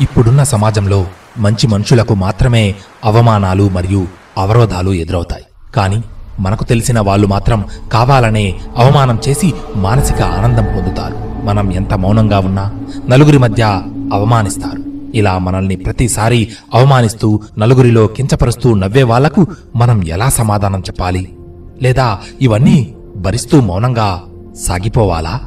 ఇప్పుడున్న సమాజంలో మంచి మనుషులకు మాత్రమే అవమానాలు మరియు అవరోధాలు ఎదురవుతాయి. కానీ మనకు తెలిసిన వాళ్ళు మాత్రం కావాలనే అవమానం చేసి మానసిక ఆనందం పొందుతారు. మనం ఎంత మౌనంగా ఉన్నా నలుగురి మధ్య అవమానిస్తారు. ఇలా మనల్ని ప్రతిసారి అవమానిస్తూ నలుగురిలో కించపరుస్తూ నవ్వే వాళ్ళకు మనం ఎలా సమాధానం చెప్పాలి? లేదా ఇవన్నీ భరిస్తూ మౌనంగా సాగిపోవాలా?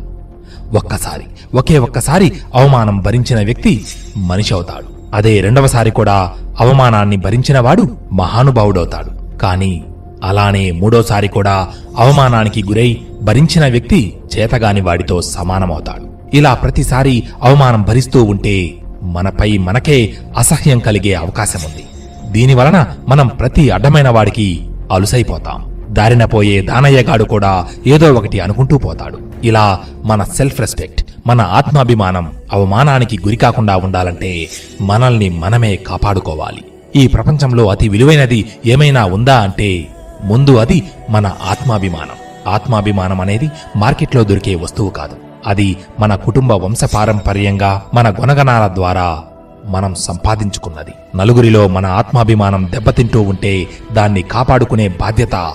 ఒక్కసారి ఒకే ఒక్కసారి అవమానం భరించిన వ్యక్తి మనిషి అవుతాడు. అదే రెండవసారి కూడా అవమానాన్ని భరించినవాడు మహానుభావుడవుతాడు. కానీ అలానే మూడోసారి కూడా అవమానానికి గురై భరించిన వ్యక్తి చేతగాని వాడితో సమానమవుతాడు. ఇలా ప్రతిసారి అవమానం భరిస్తూ ఉంటే మనపై మనకే అసహ్యం కలిగే అవకాశం ఉంది దీనివలన మనం ప్రతి అడ్డమైన వాడికి అలుసైపోతాం. దారిన పోయే దానయ్యగాడు కూడా ఏదో ఒకటి అనుకుంటూ పోతాడు. ఇలా మన సెల్ఫ్ రెస్పెక్ట్ మన ఆత్మాభిమానం అవమానానికి గురికాకుండా ఉండాలంటే మనల్ని మనమే కాపాడుకోవాలి. ఈ ప్రపంచంలో అతి విలువైనది ఏమైనా ఉందా అంటే ముందు అది మన ఆత్మాభిమానం. ఆత్మాభిమానం అనేది మార్కెట్లో దొరికే వస్తువు కాదు. అది మన కుటుంబ వంశపారంపర్యంగా మన గుణగణాల ద్వారా మనం సంపాదించుకున్నది. నలుగురిలో మన ఆత్మాభిమానం దెబ్బతింటూ ఉంటే దాన్ని కాపాడుకునే బాధ్యత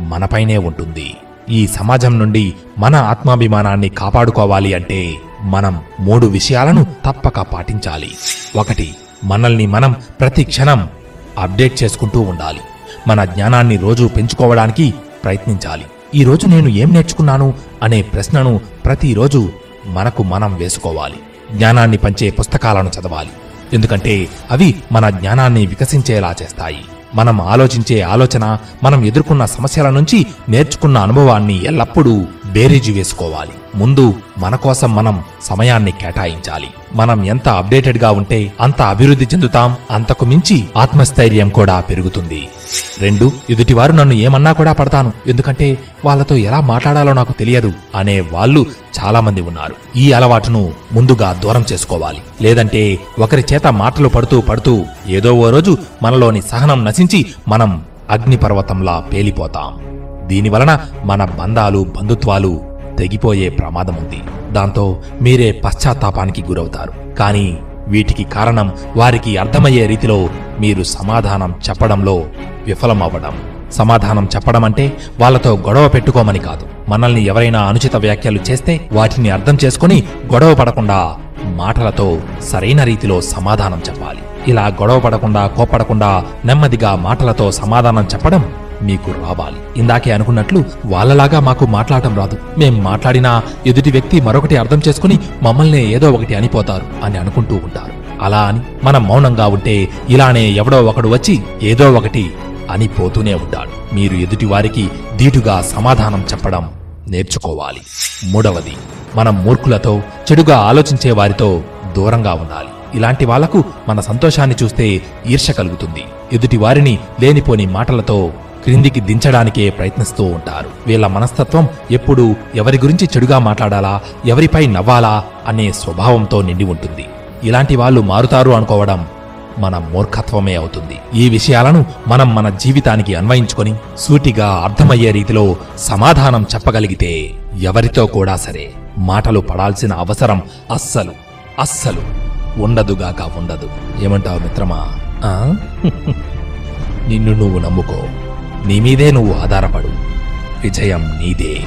మనపైనే ఉంటుంది. ఈ సమాజం నుండి మన ఆత్మాభిమానాన్ని కాపాడుకోవాలి అంటే మనం మూడు విషయాలను తప్పక పాటించాలి. ఒకటి మనల్ని మనం ప్రతి క్షణం అప్డేట్ చేసుకుంటూ ఉండాలి. మన జ్ఞానాన్ని రోజు పెంచుకోవడానికి ప్రయత్నించాలి. ఈ రోజు నేను ఏం నేర్చుకున్నాను అనే ప్రశ్నను ప్రతిరోజు మనకు మనం వేసుకోవాలి. జ్ఞానాన్ని పంచే పుస్తకాలను చదవాలి. ఎందుకంటే అవి మన జ్ఞానాన్ని వికసించేలా చేస్తాయి. మనం ఆలోచించే ఆలోచన మనం ఎదుర్కొన్న సమస్యల నుంచి నేర్చుకున్న అనుభవాన్ని ఎల్లప్పుడూ బేరీజు వేసుకోవాలి. ముందు మన కోసం మనం సమయాన్ని కేటాయించాలి. మనం ఎంత అప్డేటెడ్గా ఉంటే అంత అభివృద్ధి చెందుతాం అంతకు మించి ఆత్మస్థైర్యం కూడా పెరుగుతుంది. రెండు ఎదుటివారు నన్ను ఏమన్నా కూడా పడతాను. ఎందుకంటే వాళ్ళతో ఎలా మాట్లాడాలో నాకు తెలియదు అనే వాళ్ళు చాలా మంది ఉన్నారు. ఈ అలవాటును ముందుగా దూరం చేసుకోవాలి. లేదంటే ఒకరి చేత మాటలు పడుతూ పడుతూ ఏదో ఓ రోజు మనలోని సహనం నశించి మనం అగ్నిపర్వతంలా పేలిపోతాం. దీనివలన మన బంధాలు బంధుత్వాలు తెగిపోయే ప్రమాదం ఉంది దాంతో మీరే పశ్చాత్తాపానికి గురవుతారు. కానీ వీటికి కారణం వారికి అర్థమయ్యే రీతిలో మీరు సమాధానం చెప్పడంలో విఫలమవ్వడం. సమాధానం చెప్పడం అంటే వాళ్ళతో గొడవ పెట్టుకోమని కాదు. మనల్ని ఎవరైనా అనుచిత వ్యాఖ్యలు చేస్తే వాటిని అర్థం చేసుకుని గొడవ పడకుండా మాటలతో సరైన రీతిలో సమాధానం చెప్పాలి. ఇలా గొడవ పడకుండా కోపడకుండా నెమ్మదిగా మాటలతో సమాధానం చెప్పడం మీకు రావాలి. ఇందాకే అనుకున్నట్లు వాళ్ళలాగా మాకు మాట్లాడటం రాదు. మేం మాట్లాడినా ఎదుటి వ్యక్తి మరొకటి అర్థం చేసుకుని మమ్మల్ని ఏదో ఒకటి అనిపోతారు అని అనుకుంటూ ఉంటారు. అలా అని మనం మౌనంగా ఉంటే ఇలానే ఎవడో ఒకడు వచ్చి ఏదో ఒకటి అని పోతూనే ఉంటాడు. మీరు ఎదుటి వారికి ధీటుగా సమాధానం చెప్పడం నేర్చుకోవాలి. మూడవది మనం మూర్ఖులతో చెడుగా ఆలోచించే వారితో దూరంగా ఉండాలి. ఇలాంటి వాళ్ళకు మన సంతోషాన్ని చూస్తే ఈర్ష కలుగుతుంది. ఎదుటి వారిని లేనిపోని మాటలతో క్రిందికి దించడానికే ప్రయత్నిస్తూ ఉంటారు. వీళ్ళ మనస్తత్వం ఎప్పుడు ఎవరి గురించి చెడుగా మాట్లాడాలా ఎవరిపై నవ్వాలా అనే స్వభావంతో నిండి ఉంటుంది. ఇలాంటి వాళ్ళు మారుతారు అనుకోవడం మన మూర్ఖత్వమే అవుతుంది. ఈ విషయాలను మనం మన జీవితానికి అన్వయించుకొని సూటిగా అర్థమయ్యే రీతిలో సమాధానం చెప్పగలిగితే ఎవరితో కూడా సరే మాటలు పడాల్సిన అవసరం అస్సలు అస్సలు ఉండదుగాక ఉండదు. ఏమంటావు మిత్రమా? నిన్ను నువ్వు నమ్ముకో. నీ మీదే నువ్వు ఆధారపడు. విజయం నీదే.